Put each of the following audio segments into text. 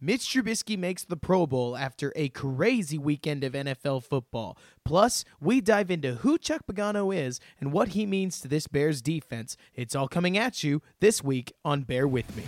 Mitch Trubisky makes the Pro Bowl after a crazy weekend of NFL football. Plus, we dive into who Chuck Pagano is and what he means to this Bears defense. It's all coming at you this week on Bear With Me.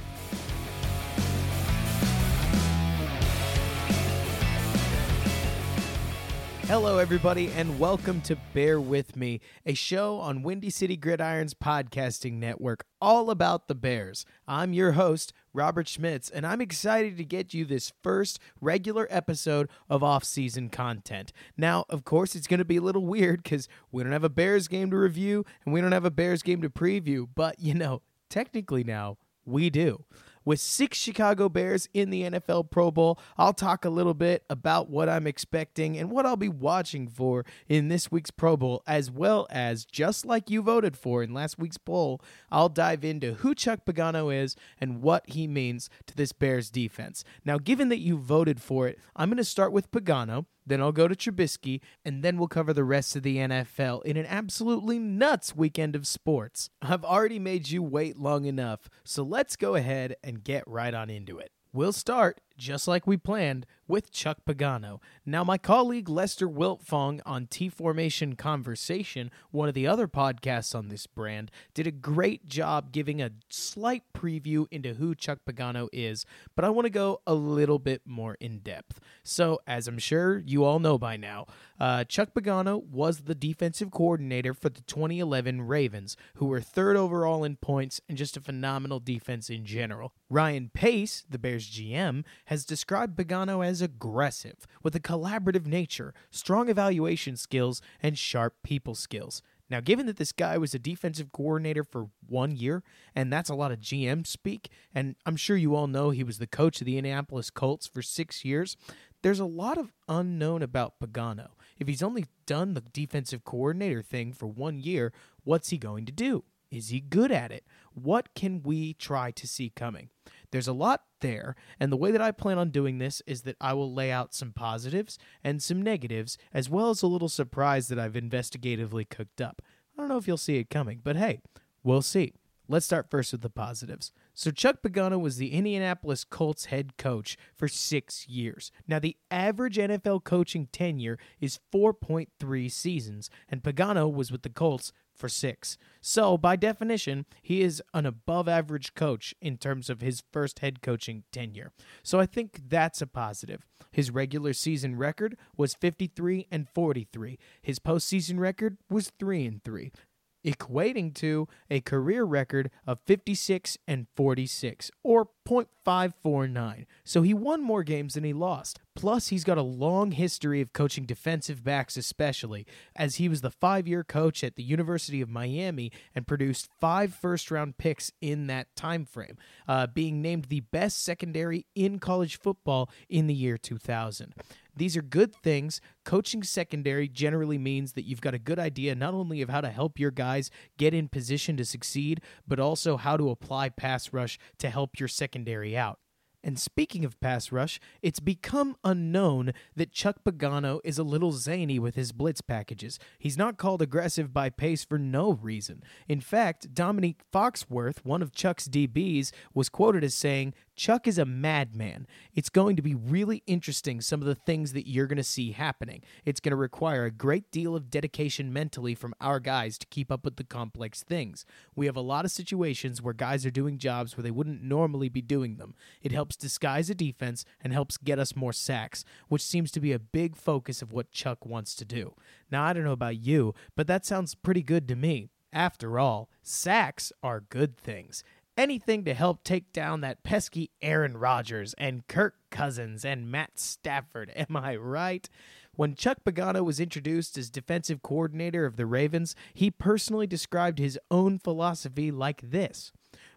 Hello, everybody, and welcome to Bear With Me, a show on Windy City Gridiron's podcasting network all about the Bears. I'm your host, Robert Schmitz, and I'm excited to get you this first regular episode of off-season content. Now, of course, it's going to be a little weird because we don't have a Bears game to review and we don't have a Bears game to preview, but you know, technically now we do. With six Chicago Bears in the NFL Pro Bowl, I'll talk a little bit about what I'm expecting and what I'll be watching for in this week's Pro Bowl, as well as, just like you voted for in last week's poll, I'll dive into who Chuck Pagano is and what he means to this Bears defense. Now, given that you voted for it, I'm going to start with Pagano. Then I'll go to Trubisky, and then we'll cover the rest of the NFL in an absolutely nuts weekend of sports. I've already made you wait long enough, so let's go ahead and get right on into it. We'll start, just like we planned, with Chuck Pagano. Now, my colleague Lester Wiltfong on T Formation Conversation, one of the other podcasts on this brand, did a great job giving a slight preview into who Chuck Pagano is, but I want to go a little bit more in depth. So, as I'm sure you all know by now, uh, Chuck Pagano was the defensive coordinator for the 2011 Ravens, who were third overall in points and just a phenomenal defense in general. Ryan Pace, the Bears GM, has described Pagano as aggressive, with a collaborative nature, strong evaluation skills, and sharp people skills. Now, given that this guy was a defensive coordinator for one year, and that's a lot of GM speak, and I'm sure you all know he was the coach of the Indianapolis Colts for six years, there's a lot of unknown about Pagano. If he's only done the defensive coordinator thing for one year, what's he going to do? Is he good at it? What can we try to see coming? There's a lot there, and the way that I plan on doing this is that I will lay out some positives and some negatives, as well as a little surprise that I've investigatively cooked up. I don't know if you'll see it coming, but hey, we'll see. Let's start first with the positives. So, Chuck Pagano was the Indianapolis Colts head coach for six years. Now, the average NFL coaching tenure is 4.3 seasons, and Pagano was with the Colts for six. So, by definition, he is an above average coach in terms of his first head coaching tenure. So, I think that's a positive. His regular season record was 53 and 43. His postseason record was 3 and 3 equating to a career record of 56 and 46 or .549. So he won more games than he lost. Plus, he's got a long history of coaching defensive backs, especially, as he was the five year coach at the University of Miami and produced five first round picks in that time frame, uh, being named the best secondary in college football in the year 2000. These are good things. Coaching secondary generally means that you've got a good idea not only of how to help your guys get in position to succeed, but also how to apply pass rush to help your secondary out. And speaking of pass rush, it's become unknown that Chuck Pagano is a little zany with his blitz packages. He's not called aggressive by Pace for no reason. In fact, Dominique Foxworth, one of Chuck's DBs, was quoted as saying, Chuck is a madman. It's going to be really interesting some of the things that you're going to see happening. It's going to require a great deal of dedication mentally from our guys to keep up with the complex things. We have a lot of situations where guys are doing jobs where they wouldn't normally be doing them. It helps disguise a defense and helps get us more sacks, which seems to be a big focus of what Chuck wants to do. Now, I don't know about you, but that sounds pretty good to me. After all, sacks are good things anything to help take down that pesky Aaron Rodgers and Kirk Cousins and Matt Stafford. Am I right? When Chuck Pagano was introduced as defensive coordinator of the Ravens, he personally described his own philosophy like this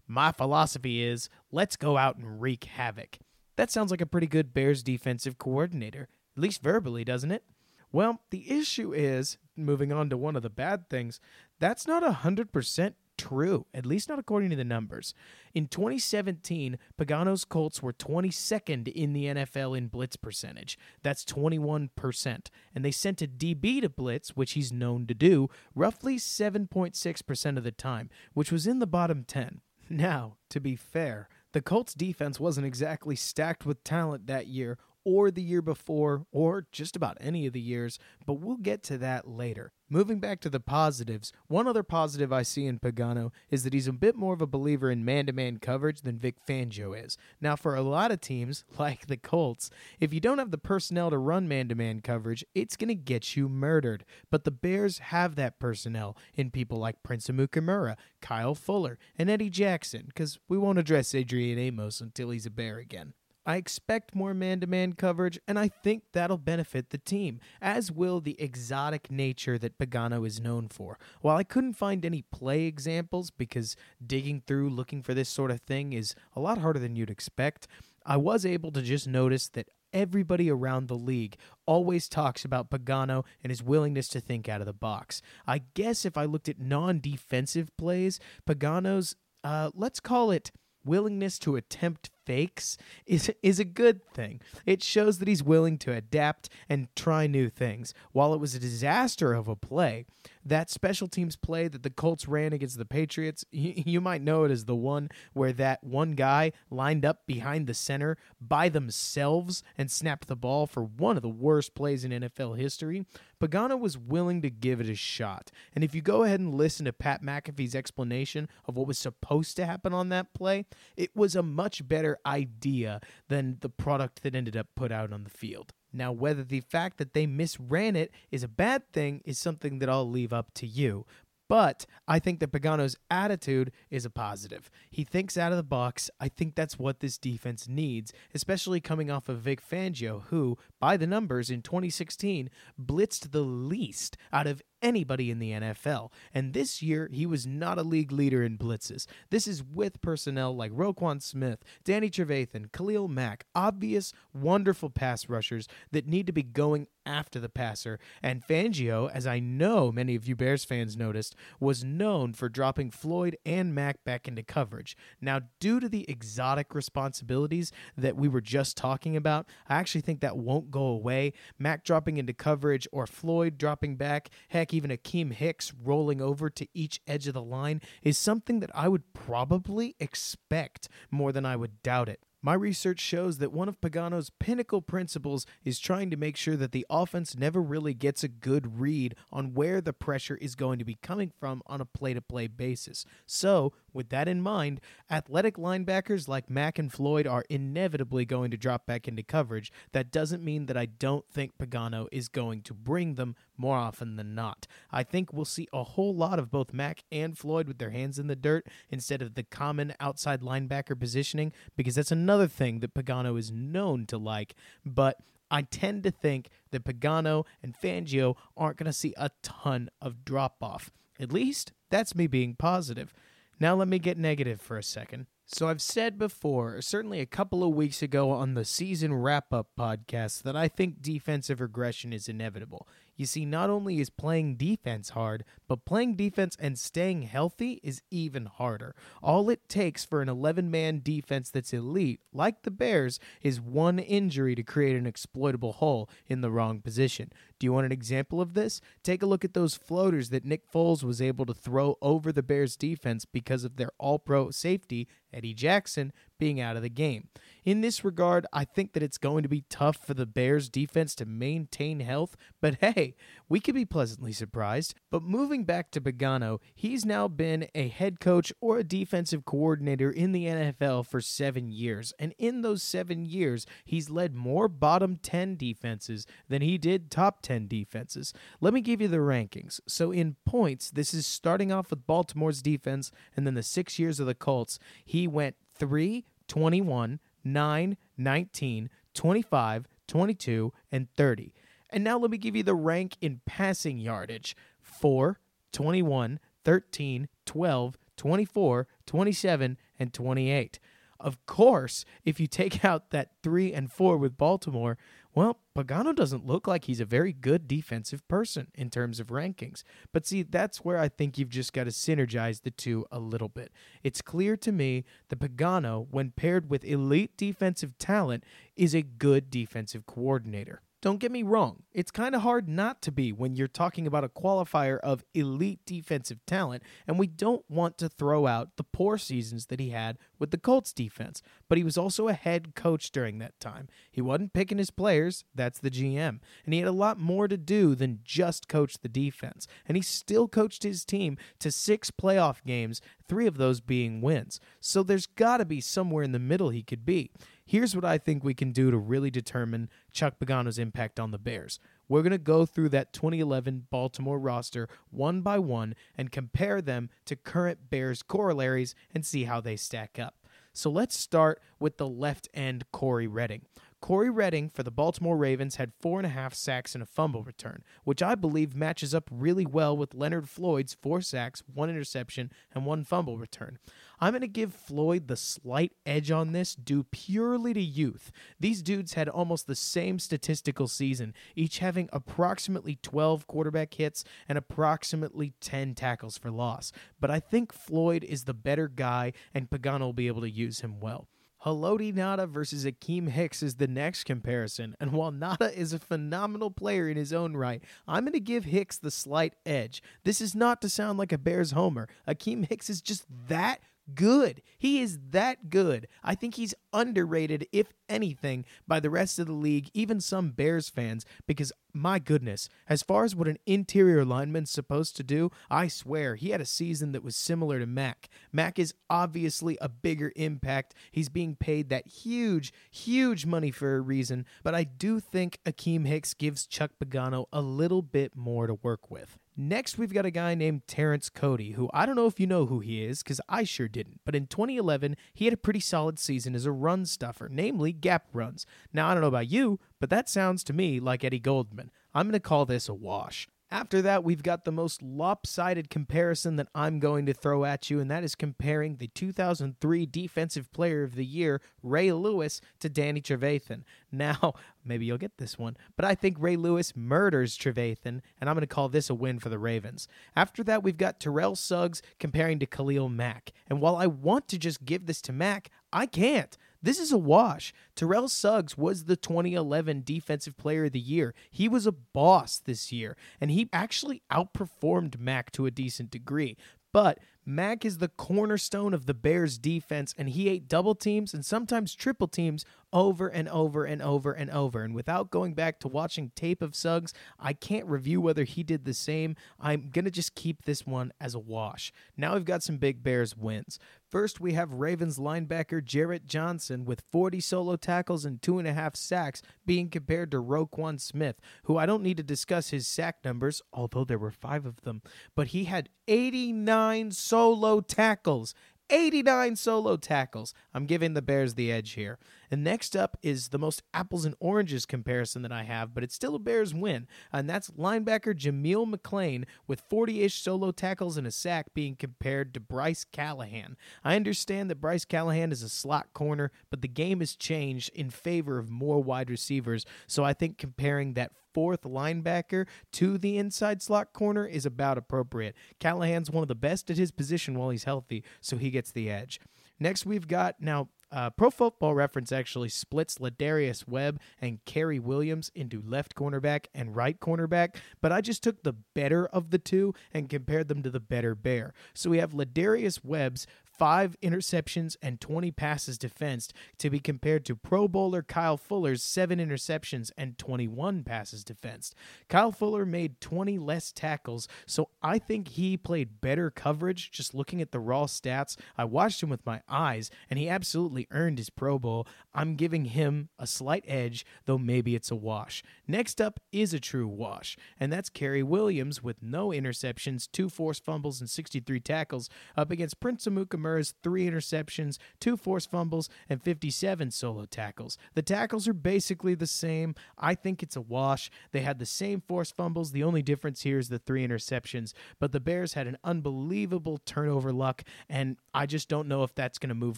My philosophy is let's go out and wreak havoc. That sounds like a pretty good Bears defensive coordinator, at least verbally, doesn't it? Well, the issue is, moving on to one of the bad things, that's not 100% true, at least not according to the numbers. In 2017, Pagano's Colts were 22nd in the NFL in blitz percentage. That's 21%. And they sent a DB to blitz, which he's known to do, roughly 7.6% of the time, which was in the bottom 10. Now, to be fair, the Colts defense wasn't exactly stacked with talent that year or the year before, or just about any of the years, but we'll get to that later. Moving back to the positives, one other positive I see in Pagano is that he's a bit more of a believer in man to man coverage than Vic Fangio is. Now, for a lot of teams, like the Colts, if you don't have the personnel to run man to man coverage, it's going to get you murdered. But the Bears have that personnel in people like Prince Amukamara, Kyle Fuller, and Eddie Jackson, because we won't address Adrian Amos until he's a Bear again. I expect more man to man coverage, and I think that'll benefit the team, as will the exotic nature that Pagano is known for. While I couldn't find any play examples because digging through looking for this sort of thing is a lot harder than you'd expect, I was able to just notice that everybody around the league always talks about Pagano and his willingness to think out of the box. I guess if I looked at non defensive plays, Pagano's, uh, let's call it willingness to attempt fakes is is a good thing. It shows that he's willing to adapt and try new things. While it was a disaster of a play, that special teams play that the Colts ran against the Patriots, you, you might know it as the one where that one guy lined up behind the center by themselves and snapped the ball for one of the worst plays in NFL history. Pagano was willing to give it a shot. And if you go ahead and listen to Pat McAfee's explanation of what was supposed to happen on that play, it was a much better idea than the product that ended up put out on the field. Now, whether the fact that they misran it is a bad thing is something that I'll leave up to you. But I think that Pagano's attitude is a positive. He thinks out of the box. I think that's what this defense needs, especially coming off of Vic Fangio, who, by the numbers in 2016, blitzed the least out of anybody in the NFL. And this year, he was not a league leader in blitzes. This is with personnel like Roquan Smith, Danny Trevathan, Khalil Mack, obvious, wonderful pass rushers that need to be going after the passer. And Fangio, as I know many of you Bears fans noticed, was known for dropping Floyd and Mack back into coverage. Now, due to the exotic responsibilities that we were just talking about, I actually think that won't go away. Mack dropping into coverage or Floyd dropping back, heck, even Akiem Hicks rolling over to each edge of the line is something that I would probably expect more than I would doubt it. My research shows that one of Pagano's pinnacle principles is trying to make sure that the offense never really gets a good read on where the pressure is going to be coming from on a play to play basis. So, with that in mind, athletic linebackers like Mack and Floyd are inevitably going to drop back into coverage. That doesn't mean that I don't think Pagano is going to bring them more often than not. I think we'll see a whole lot of both Mack and Floyd with their hands in the dirt instead of the common outside linebacker positioning because that's another thing that Pagano is known to like. But I tend to think that Pagano and Fangio aren't going to see a ton of drop off. At least that's me being positive. Now let me get negative for a second. So I've said before, certainly a couple of weeks ago on the season wrap up podcast, that I think defensive regression is inevitable. You see, not only is playing defense hard, but playing defense and staying healthy is even harder. All it takes for an 11 man defense that's elite, like the Bears, is one injury to create an exploitable hole in the wrong position. Do you want an example of this? Take a look at those floaters that Nick Foles was able to throw over the Bears defense because of their all pro safety, Eddie Jackson, being out of the game. In this regard, I think that it's going to be tough for the Bears defense to maintain health, but hey, we could be pleasantly surprised. But moving back to Pagano, he's now been a head coach or a defensive coordinator in the NFL for seven years, and in those seven years, he's led more bottom 10 defenses than he did top 10 defenses. Let me give you the rankings. So, in points, this is starting off with Baltimore's defense, and then the six years of the Colts, he went 3, 21, 9, 19, 25, 22, and 30. And now let me give you the rank in passing yardage 4, 21, 13, 12, 24, 27, and 28. Of course, if you take out that 3 and 4 with Baltimore, well, Pagano doesn't look like he's a very good defensive person in terms of rankings. But see, that's where I think you've just got to synergize the two a little bit. It's clear to me that Pagano, when paired with elite defensive talent, is a good defensive coordinator. Don't get me wrong, it's kind of hard not to be when you're talking about a qualifier of elite defensive talent, and we don't want to throw out the poor seasons that he had with the Colts defense. But he was also a head coach during that time. He wasn't picking his players, that's the GM, and he had a lot more to do than just coach the defense. And he still coached his team to six playoff games, three of those being wins. So there's got to be somewhere in the middle he could be. Here's what I think we can do to really determine Chuck Pagano's impact on the Bears. We're going to go through that 2011 Baltimore roster one by one and compare them to current Bears corollaries and see how they stack up. So let's start with the left end Cory Redding. Cory Redding for the Baltimore Ravens had four and a half sacks and a fumble return, which I believe matches up really well with Leonard Floyd's four sacks, one interception, and one fumble return. I'm going to give Floyd the slight edge on this due purely to youth. These dudes had almost the same statistical season, each having approximately 12 quarterback hits and approximately 10 tackles for loss. But I think Floyd is the better guy, and Pagano will be able to use him well. Haloti Ngata versus Akiem Hicks is the next comparison, and while Ngata is a phenomenal player in his own right, I'm going to give Hicks the slight edge. This is not to sound like a Bears homer. Akiem Hicks is just that good. He is that good. I think he's underrated, if anything, by the rest of the league, even some Bears fans, because my goodness, as far as what an interior lineman's supposed to do, I swear he had a season that was similar to Mack. Mack is obviously a bigger impact. He's being paid that huge, huge money for a reason, but I do think Akiem Hicks gives Chuck Pagano a little bit more to work with. Next, we've got a guy named Terrence Cody, who I don't know if you know who he is, because I sure didn't. But in 2011, he had a pretty solid season as a run stuffer, namely gap runs. Now, I don't know about you, but that sounds to me like Eddie Goldman. I'm going to call this a wash. After that, we've got the most lopsided comparison that I'm going to throw at you, and that is comparing the 2003 Defensive Player of the Year, Ray Lewis, to Danny Trevathan. Now, maybe you'll get this one, but I think Ray Lewis murders Trevathan, and I'm going to call this a win for the Ravens. After that, we've got Terrell Suggs comparing to Khalil Mack. And while I want to just give this to Mack, I can't. This is a wash. Terrell Suggs was the 2011 Defensive Player of the Year. He was a boss this year, and he actually outperformed Mack to a decent degree. But Mack is the cornerstone of the Bears defense, and he ate double teams and sometimes triple teams over and over and over and over. And without going back to watching tape of Suggs, I can't review whether he did the same. I'm going to just keep this one as a wash. Now we've got some big Bears wins. First, we have Ravens linebacker Jarrett Johnson with 40 solo tackles and two and a half sacks being compared to Roquan Smith, who I don't need to discuss his sack numbers, although there were five of them, but he had 89 solo tackles. 89 solo tackles. I'm giving the Bears the edge here. And next up is the most apples and oranges comparison that I have, but it's still a Bears win. And that's linebacker Jameel McClain with 40 ish solo tackles and a sack being compared to Bryce Callahan. I understand that Bryce Callahan is a slot corner, but the game has changed in favor of more wide receivers. So I think comparing that fourth linebacker to the inside slot corner is about appropriate. Callahan's one of the best at his position while he's healthy, so he gets the edge. Next, we've got now uh, Pro Football Reference actually splits Lardarius Webb and Cary Williams into left cornerback and right cornerback, but I just took the better of the two and compared them to the better bear. So we have Lardarius Webb's five interceptions and 20 passes defensed to be compared to Pro Bowler Kyle Fuller's seven interceptions and 21 passes defensed. Kyle Fuller made 20 less tackles, so I think he played better coverage just looking at the raw stats. I watched him with my eyes, and he absolutely earned his Pro Bowl. I'm giving him a slight edge, though maybe it's a wash. Next up is a true wash, and that's Cary Williams with no interceptions, two forced fumbles, and 63 tackles up against Prince Amukamara Mukamura's three interceptions, two forced fumbles, and 57 solo tackles. The tackles are basically the same. I think it's a wash. They had the same forced fumbles. The only difference here is the three interceptions, but the Bears had an unbelievable turnover luck, and I just don't know if that's going to move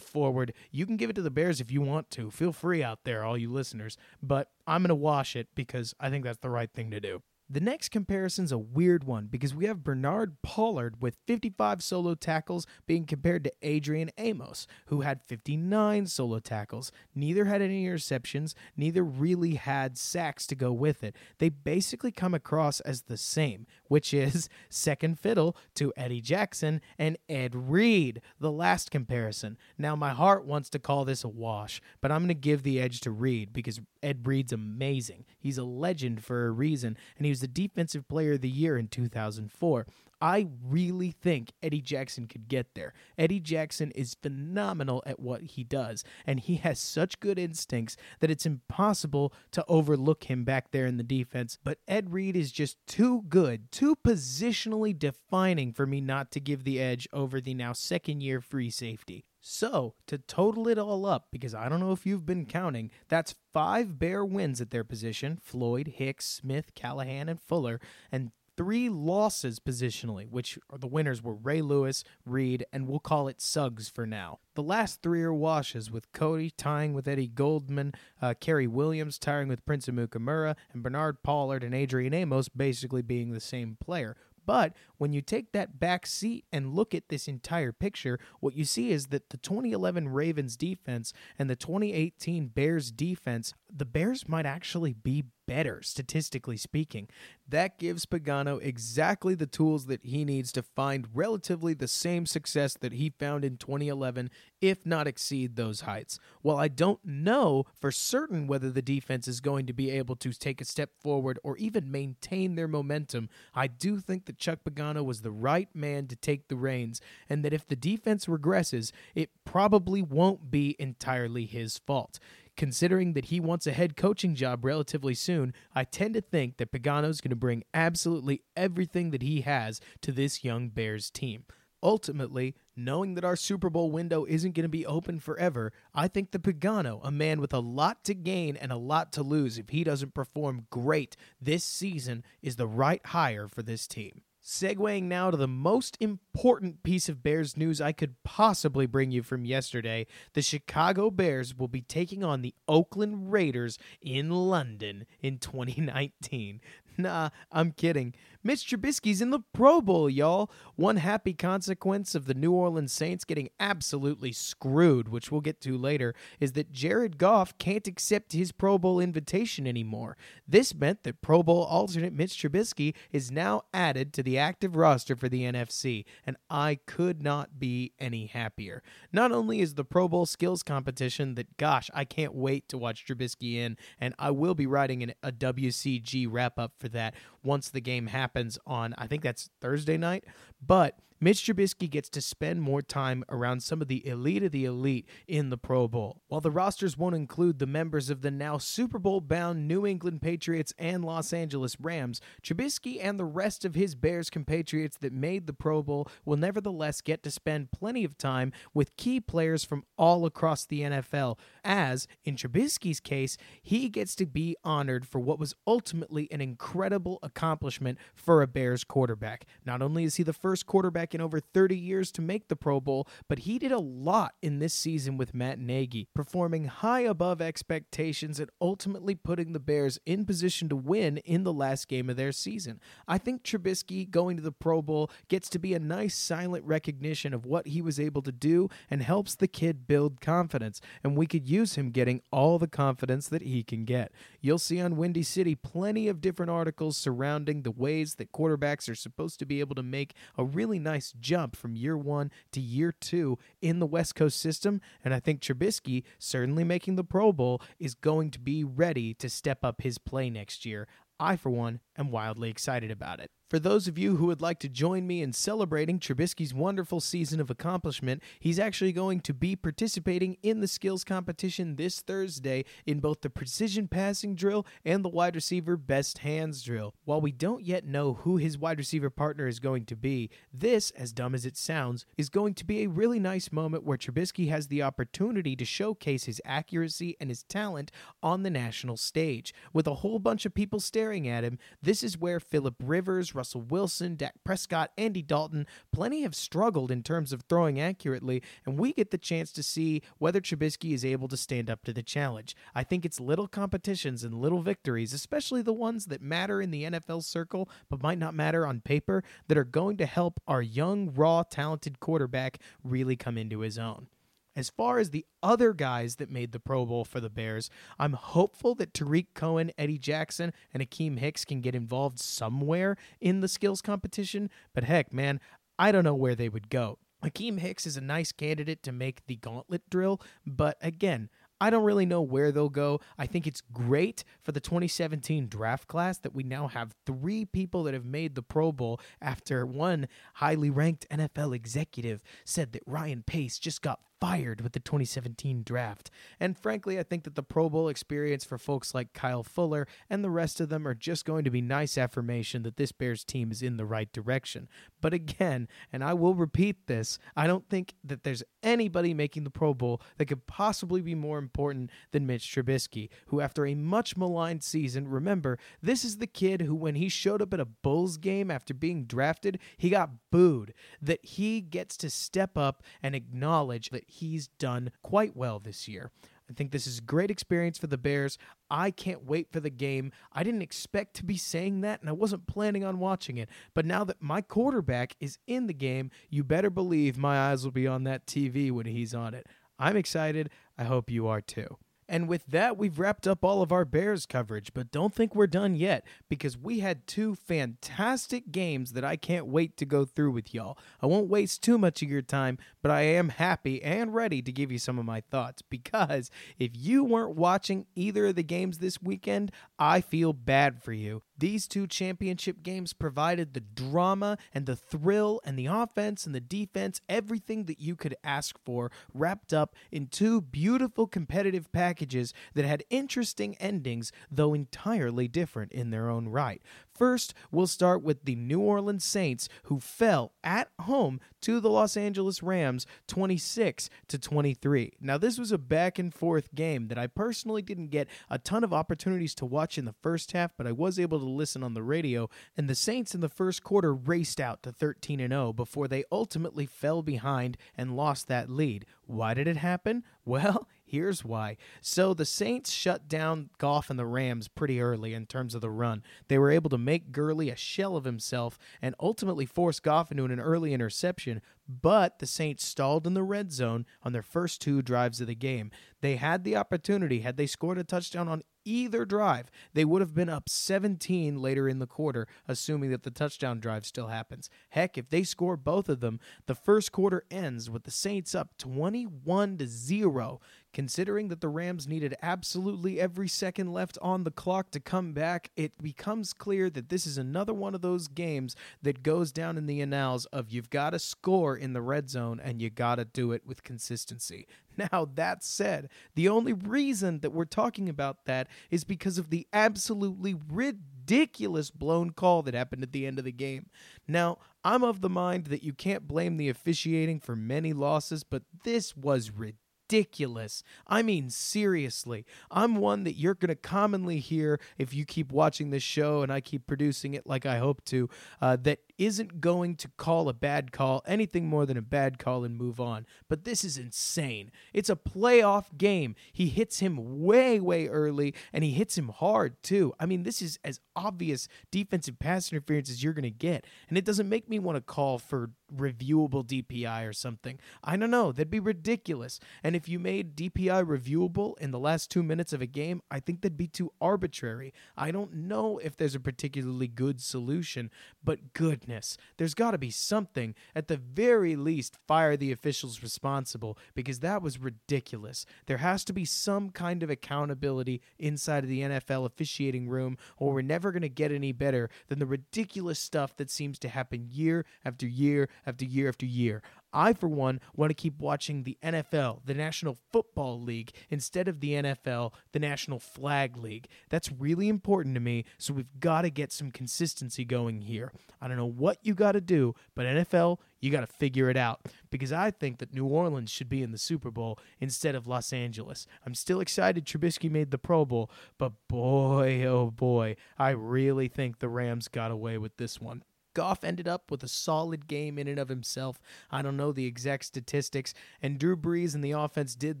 forward. You can give it to the Bears if you want to. Feel free out there, all you listeners, but I'm going to wash it because I think that's the right thing to do. The next comparison's a weird one because we have Bernard Pollard with 55 solo tackles being compared to Adrian Amos, who had 59 solo tackles. Neither had any interceptions, neither really had sacks to go with it. They basically come across as the same, which is second fiddle to Eddie Jackson and Ed Reed, the last comparison. Now, my heart wants to call this a wash, but I'm going to give the edge to Reed because Ed Reed's amazing. He's a legend for a reason, and he was the Defensive Player of the Year in 2004. I really think Eddie Jackson could get there. Eddie Jackson is phenomenal at what he does, and he has such good instincts that it's impossible to overlook him back there in the defense. But Ed Reed is just too good, too positionally defining for me not to give the edge over the now second year free safety. So, to total it all up, because I don't know if you've been counting, that's five Bear wins at their position Floyd, Hicks, Smith, Callahan, and Fuller, and three losses positionally, which the winners were Ray Lewis, Reed, and we'll call it Suggs for now. The last three are washes, with Cody tying with Eddie Goldman, uh, Cary Williams tying with Prince Amukamara, and Bernard Pollard and Adrian Amos basically being the same player. But when you take that back seat and look at this entire picture, what you see is that the 2011 Ravens defense and the 2018 Bears defense, the Bears might actually be better, statistically speaking. That gives Pagano exactly the tools that he needs to find relatively the same success that he found in 2011, if not exceed those heights. While I don't know for certain whether the defense is going to be able to take a step forward or even maintain their momentum, I do think that Chuck Pagano was the right man to take the reins, and that if the defense regresses, it probably won't be entirely his fault. Considering that he wants a head coaching job relatively soon, I tend to think that Pagano's going to bring absolutely everything that he has to this young Bears team. Ultimately, knowing that our Super Bowl window isn't going to be open forever, I think that Pagano, a man with a lot to gain and a lot to lose if he doesn't perform great this season, is the right hire for this team. Segueing now to the most important piece of Bears news I could possibly bring you from yesterday, the Chicago Bears will be taking on the Oakland Raiders in London in 2019. Nah, I'm kidding. Mitch Trubisky's in the Pro Bowl, y'all. One happy consequence of the New Orleans Saints getting absolutely screwed, which we'll get to later, is that Jared Goff can't accept his Pro Bowl invitation anymore. This meant that Pro Bowl alternate Mitch Trubisky is now added to the active roster for the NFC, and I could not be any happier. Not only is the Pro Bowl skills competition that, gosh, I can't wait to watch Trubisky in, and I will be writing an, a WCG wrap up for that once the game happens on, I think that's Thursday night. But Mitch Trubisky gets to spend more time around some of the elite of the elite in the Pro Bowl. While the rosters won't include the members of the now Super Bowl bound New England Patriots and Los Angeles Rams, Trubisky and the rest of his Bears compatriots that made the Pro Bowl will nevertheless get to spend plenty of time with key players from all across the NFL, as, in Trubisky's case, he gets to be honored for what was ultimately an incredible accomplishment for a Bears quarterback. Not only is he the first quarterback in over 30 years to make the Pro Bowl, but he did a lot in this season with Matt Nagy, performing high above expectations and ultimately putting the Bears in position to win in the last game of their season. I think Trubisky going to the Pro Bowl gets to be a nice silent recognition of what he was able to do and helps the kid build confidence, and we could use him getting all the confidence that he can get. You'll see on Windy City plenty of different articles surrounding the ways that quarterbacks are supposed to be able to make a really nice nice jump from year one to year two in the West Coast system. And I think Trubisky, certainly making the Pro Bowl, is going to be ready to step up his play next year. I, for one, am wildly excited about it. For those of you who would like to join me in celebrating Trubisky's wonderful season of accomplishment, he's actually going to be participating in the skills competition this Thursday in both the precision passing drill and the wide receiver best hands drill. While we don't yet know who his wide receiver partner is going to be, this, as dumb as it sounds, is going to be a really nice moment where Trubisky has the opportunity to showcase his accuracy and his talent on the national stage. With a whole bunch of people staring at him, this is where Philip Rivers, Russell Wilson, Dak Prescott, Andy Dalton, plenty have struggled in terms of throwing accurately, and we get the chance to see whether Trubisky is able to stand up to the challenge. I think it's little competitions and little victories, especially the ones that matter in the NFL circle but might not matter on paper, that are going to help our young, raw, talented quarterback really come into his own. As far as the other guys that made the Pro Bowl for the Bears, I'm hopeful that Tarik Cohen, Eddie Jackson, and Akiem Hicks can get involved somewhere in the skills competition. But heck, man, I don't know where they would go. Akiem Hicks is a nice candidate to make the gauntlet drill, but again, I don't really know where they'll go. I think it's great for the 2017 draft class that we now have three people that have made the Pro Bowl after one highly ranked NFL executive said that Ryan Pace just got fired with the 2017 draft. And frankly, I think that the Pro Bowl experience for folks like Kyle Fuller and the rest of them are just going to be nice affirmation that this Bears team is in the right direction. But again, and I will repeat this, I don't think that there's anybody making the Pro Bowl that could possibly be more important than Mitch Trubisky, who after a much maligned season, remember, this is the kid who when he showed up at a Bulls game after being drafted, he got booed. That he gets to step up and acknowledge that he's done quite well this year. I think this is a great experience for the Bears. I can't wait for the game. I didn't expect to be saying that, and I wasn't planning on watching it. But now that my quarterback is in the game, you better believe my eyes will be on that TV when he's on it. I'm excited. I hope you are too. And with that, we've wrapped up all of our Bears coverage, but don't think we're done yet because we had two fantastic games that I can't wait to go through with y'all. I won't waste too much of your time, but I am happy and ready to give you some of my thoughts because if you weren't watching either of the games this weekend, I feel bad for you. These two championship games provided the drama and the thrill and the offense and the defense, everything that you could ask for, wrapped up in two beautiful competitive packages that had interesting endings, though entirely different in their own right. First, we'll start with the New Orleans Saints, who fell at home to the Los Angeles Rams 26 to 23. Now, this was a back and forth game that I personally didn't get a ton of opportunities to watch in the first half, but I was able to listen on the radio, and the Saints in the first quarter raced out to 13 and 0 before they ultimately fell behind and lost that lead. Why did it happen? Well, Here's why. So the Saints shut down Goff and the Rams pretty early in terms of the run. They were able to make Gurley a shell of himself and ultimately force Goff into an early interception, but the Saints stalled in the red zone on their first two drives of the game. They had the opportunity, had they scored a touchdown on either drive, they would have been up 17 later in the quarter, assuming that the touchdown drive still happens. Heck, if they score both of them, the first quarter ends with the Saints up 21 to 0 considering that the Rams needed absolutely every second left on the clock to come back, it becomes clear that this is another one of those games that goes down in the annals of you've got to score in the red zone and you got to do it with consistency. Now, that said, the only reason that we're talking about that is because of the absolutely ridiculous blown call that happened at the end of the game. Now, I'm of the mind that you can't blame the officiating for many losses, but this was ridiculous ridiculous. I mean, seriously. I'm one that you're going to commonly hear if you keep watching this show and I keep producing it like I hope to, uh, that isn't going to call a bad call anything more than a bad call and move on. But this is insane. It's a playoff game. He hits him way, way early, and he hits him hard, too. I mean, this is as obvious defensive pass interference as you're going to get. And it doesn't make me want to call for reviewable DPI or something. I don't know. That'd be ridiculous. And if you made DPI reviewable in the last two minutes of a game, I think that'd be too arbitrary. I don't know if there's a particularly good solution, but goodness weakness. There's got to be something. At the very least, fire the officials responsible because that was ridiculous. There has to be some kind of accountability inside of the NFL officiating room, or we're never going to get any better than the ridiculous stuff that seems to happen year after year after year after year. I, for one, want to keep watching the NFL, the National Football League, instead of the NFL, the National Flag League. That's really important to me, so we've got to get some consistency going here. I don't know what you got to do, but NFL, you got to figure it out because I think that New Orleans should be in the Super Bowl instead of Los Angeles. I'm still excited Trubisky made the Pro Bowl, but boy, oh boy, I really think the Rams got away with this one. Goff ended up with a solid game in and of himself. I don't know the exact statistics, and Drew Brees and the offense did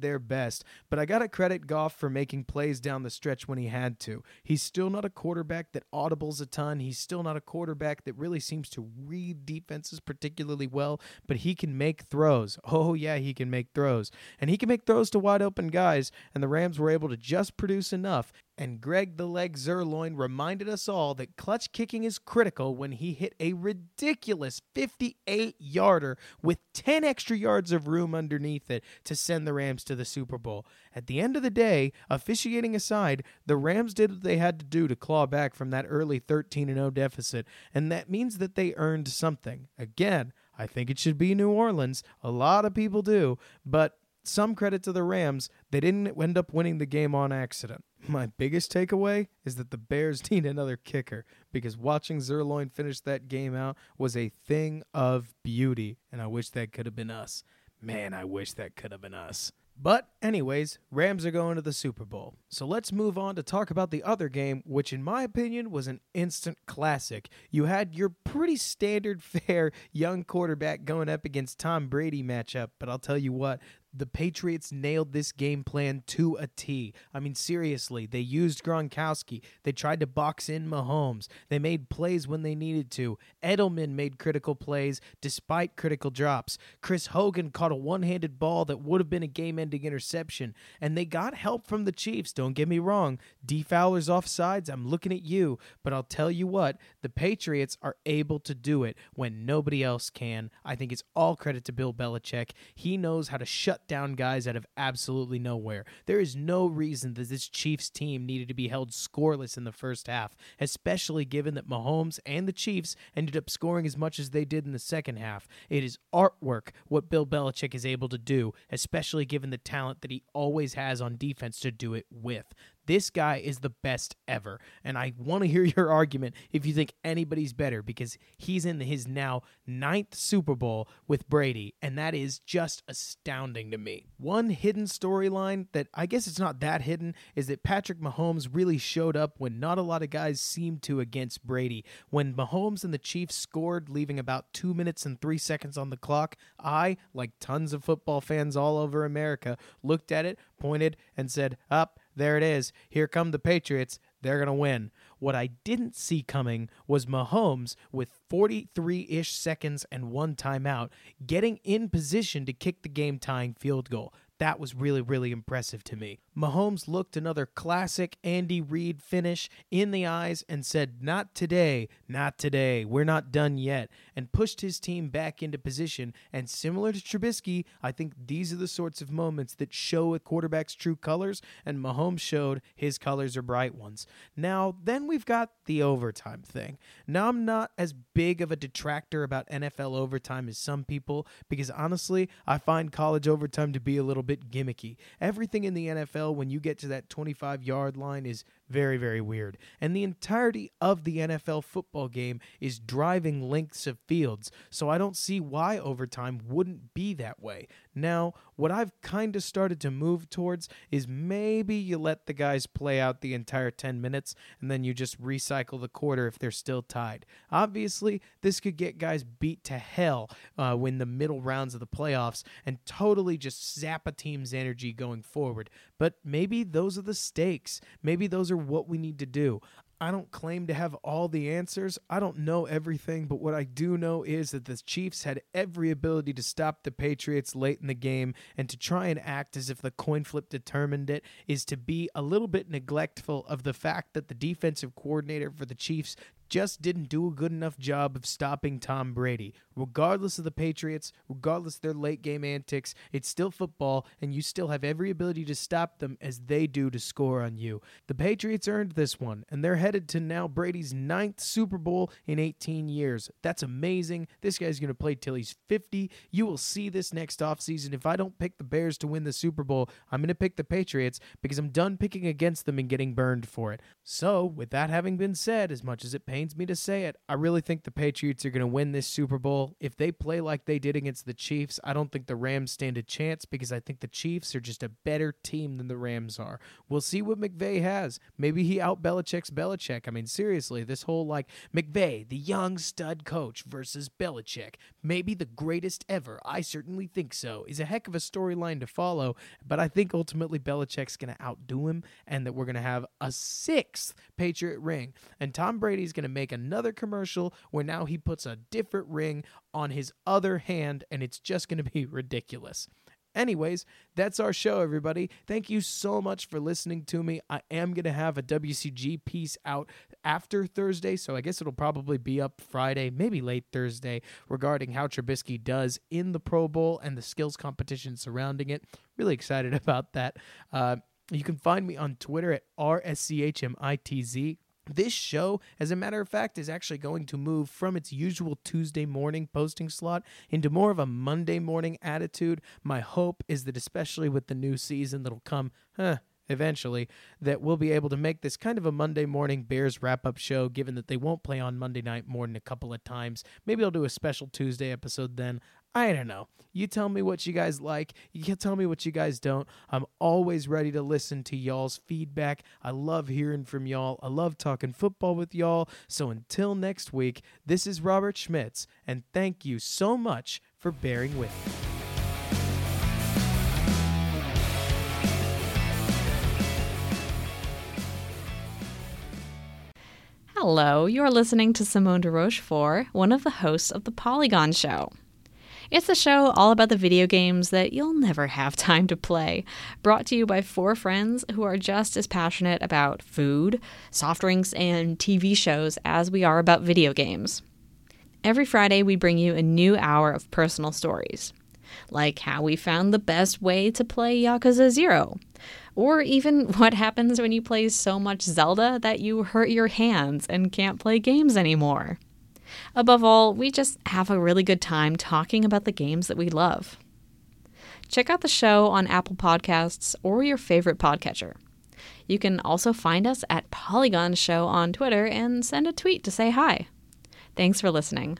their best, but I got to credit Goff for making plays down the stretch when he had to. He's still not a quarterback that audibles a ton. He's still not a quarterback that really seems to read defenses particularly well, but he can make throws. Oh, yeah, he can make throws. And he can make throws to wide open guys, and the Rams were able to just produce enough and Greg the Leg Zuerlein reminded us all that clutch kicking is critical when he hit a ridiculous 58 yarder with 10 extra yards of room underneath it to send the Rams to the Super Bowl. At the end of the day, officiating aside, the Rams did what they had to do to claw back from that early 13 0 deficit, and that means that they earned something. Again, I think it should be New Orleans. A lot of people do, but some credit to the Rams, they didn't end up winning the game on accident. My biggest takeaway is that the Bears need another kicker because watching Zuerlein finish that game out was a thing of beauty, and I wish that could have been us. Man, I wish that could have been us. But, anyways, Rams are going to the Super Bowl. So let's move on to talk about the other game, which, in my opinion, was an instant classic. You had your pretty standard fair young quarterback going up against Tom Brady matchup, but I'll tell you what, the Patriots nailed this game plan to a T. I mean, seriously, they used Gronkowski. They tried to box in Mahomes. They made plays when they needed to. Edelman made critical plays despite critical drops. Chris Hogan caught a one handed ball that would have been a game ending interception. And they got help from the Chiefs, don't get me wrong. D Fowler's offsides, I'm looking at you. But I'll tell you what, the Patriots are able to do it when nobody else can. I think it's all credit to Bill Belichick. He knows how to shut down guys out of absolutely nowhere. There is no reason that this Chiefs team needed to be held scoreless in the first half, especially given that Mahomes and the Chiefs ended up scoring as much as they did in the second half. It is artwork what Bill Belichick is able to do, especially given the talent that he always has on defense to do it with. This guy is the best ever. And I want to hear your argument if you think anybody's better because he's in his now ninth Super Bowl with Brady. And that is just astounding to me. One hidden storyline that I guess it's not that hidden is that Patrick Mahomes really showed up when not a lot of guys seemed to against Brady. When Mahomes and the Chiefs scored, leaving about two minutes and three seconds on the clock, I, like tons of football fans all over America, looked at it, pointed, and said, Up there it is. Here come the Patriots. They're going to win. What I didn't see coming was Mahomes with 43 ish seconds and one timeout getting in position to kick the game tying field goal. That was really, really impressive to me. Mahomes looked another classic Andy Reid finish in the eyes and said, Not today, not today, we're not done yet, and pushed his team back into position. And similar to Trubisky, I think these are the sorts of moments that show a quarterback's true colors, and Mahomes showed his colors are bright ones. Now, then we've got the overtime thing. Now, I'm not as big of a detractor about NFL overtime as some people because honestly, I find college overtime to be a little bit bit gimmicky. Everything in the NFL, when you get to that 25 yard line, is very, very weird. And the entirety of the NFL football game is driving lengths of fields, so I don't see why overtime wouldn't be that way. Now, what I've kind of started to move towards is maybe you let the guys play out the entire 10 minutes and then you just recycle the quarter if they're still tied. Obviously, this could get guys beat to hell uh, when the middle rounds of the playoffs and totally just zap a team's energy going forward. But maybe those are the stakes. Maybe those are what we need to do. I don't claim to have all the answers. I don't know everything, but what I do know is that the Chiefs had every ability to stop the Patriots late in the game and to try and act as if the coin flip determined it is to be a little bit neglectful of the fact that the defensive coordinator for the Chiefs just didn't do a good enough job of stopping Tom Brady. Regardless of the Patriots, regardless of their late game antics, it's still football, and you still have every ability to stop them as they do to score on you. The Patriots earned this one, and they're headed to now Brady's ninth Super Bowl in 18 years. That's amazing. This guy's going to play till he's 50. You will see this next offseason. If I don't pick the Bears to win the Super Bowl, I'm going to pick the Patriots because I'm done picking against them and getting burned for it. So, with that having been said, as much as it pains me to say it, I really think the Patriots are going to win this Super Bowl. If they play like they did against the Chiefs, I don't think the Rams stand a chance because I think the Chiefs are just a better team than the Rams are. We'll see what McVay has. Maybe he out Belichick's Belichick. I mean, seriously, this whole like McVay, the young stud coach versus Belichick, maybe the greatest ever. I certainly think so. Is a heck of a storyline to follow, but I think ultimately Belichick's going to outdo him and that we're going to have a sixth Patriot ring. And Tom Brady's going to make another commercial where now he puts a different ring on his other hand, and it's just going to be ridiculous. Anyways, that's our show, everybody. Thank you so much for listening to me. I am going to have a WCG piece out after Thursday, so I guess it'll probably be up Friday, maybe late Thursday, regarding how Trubisky does in the Pro Bowl and the skills competition surrounding it. Really excited about that. Uh, you can find me on Twitter at RSCHMITZ. This show, as a matter of fact, is actually going to move from its usual Tuesday morning posting slot into more of a Monday morning attitude. My hope is that, especially with the new season that'll come, huh, eventually, that we'll be able to make this kind of a Monday morning Bears wrap up show, given that they won't play on Monday night more than a couple of times. Maybe I'll do a special Tuesday episode then. I don't know. You tell me what you guys like. You can tell me what you guys don't. I'm always ready to listen to y'all's feedback. I love hearing from y'all. I love talking football with y'all. So until next week, this is Robert Schmitz, and thank you so much for bearing with me. Hello, you're listening to Simone de Rochefort, one of the hosts of The Polygon Show. It's a show all about the video games that you'll never have time to play, brought to you by four friends who are just as passionate about food, soft drinks, and TV shows as we are about video games. Every Friday, we bring you a new hour of personal stories, like how we found the best way to play Yakuza Zero, or even what happens when you play so much Zelda that you hurt your hands and can't play games anymore. Above all, we just have a really good time talking about the games that we love. Check out the show on Apple Podcasts or your favorite podcatcher. You can also find us at Polygon Show on Twitter and send a tweet to say hi. Thanks for listening.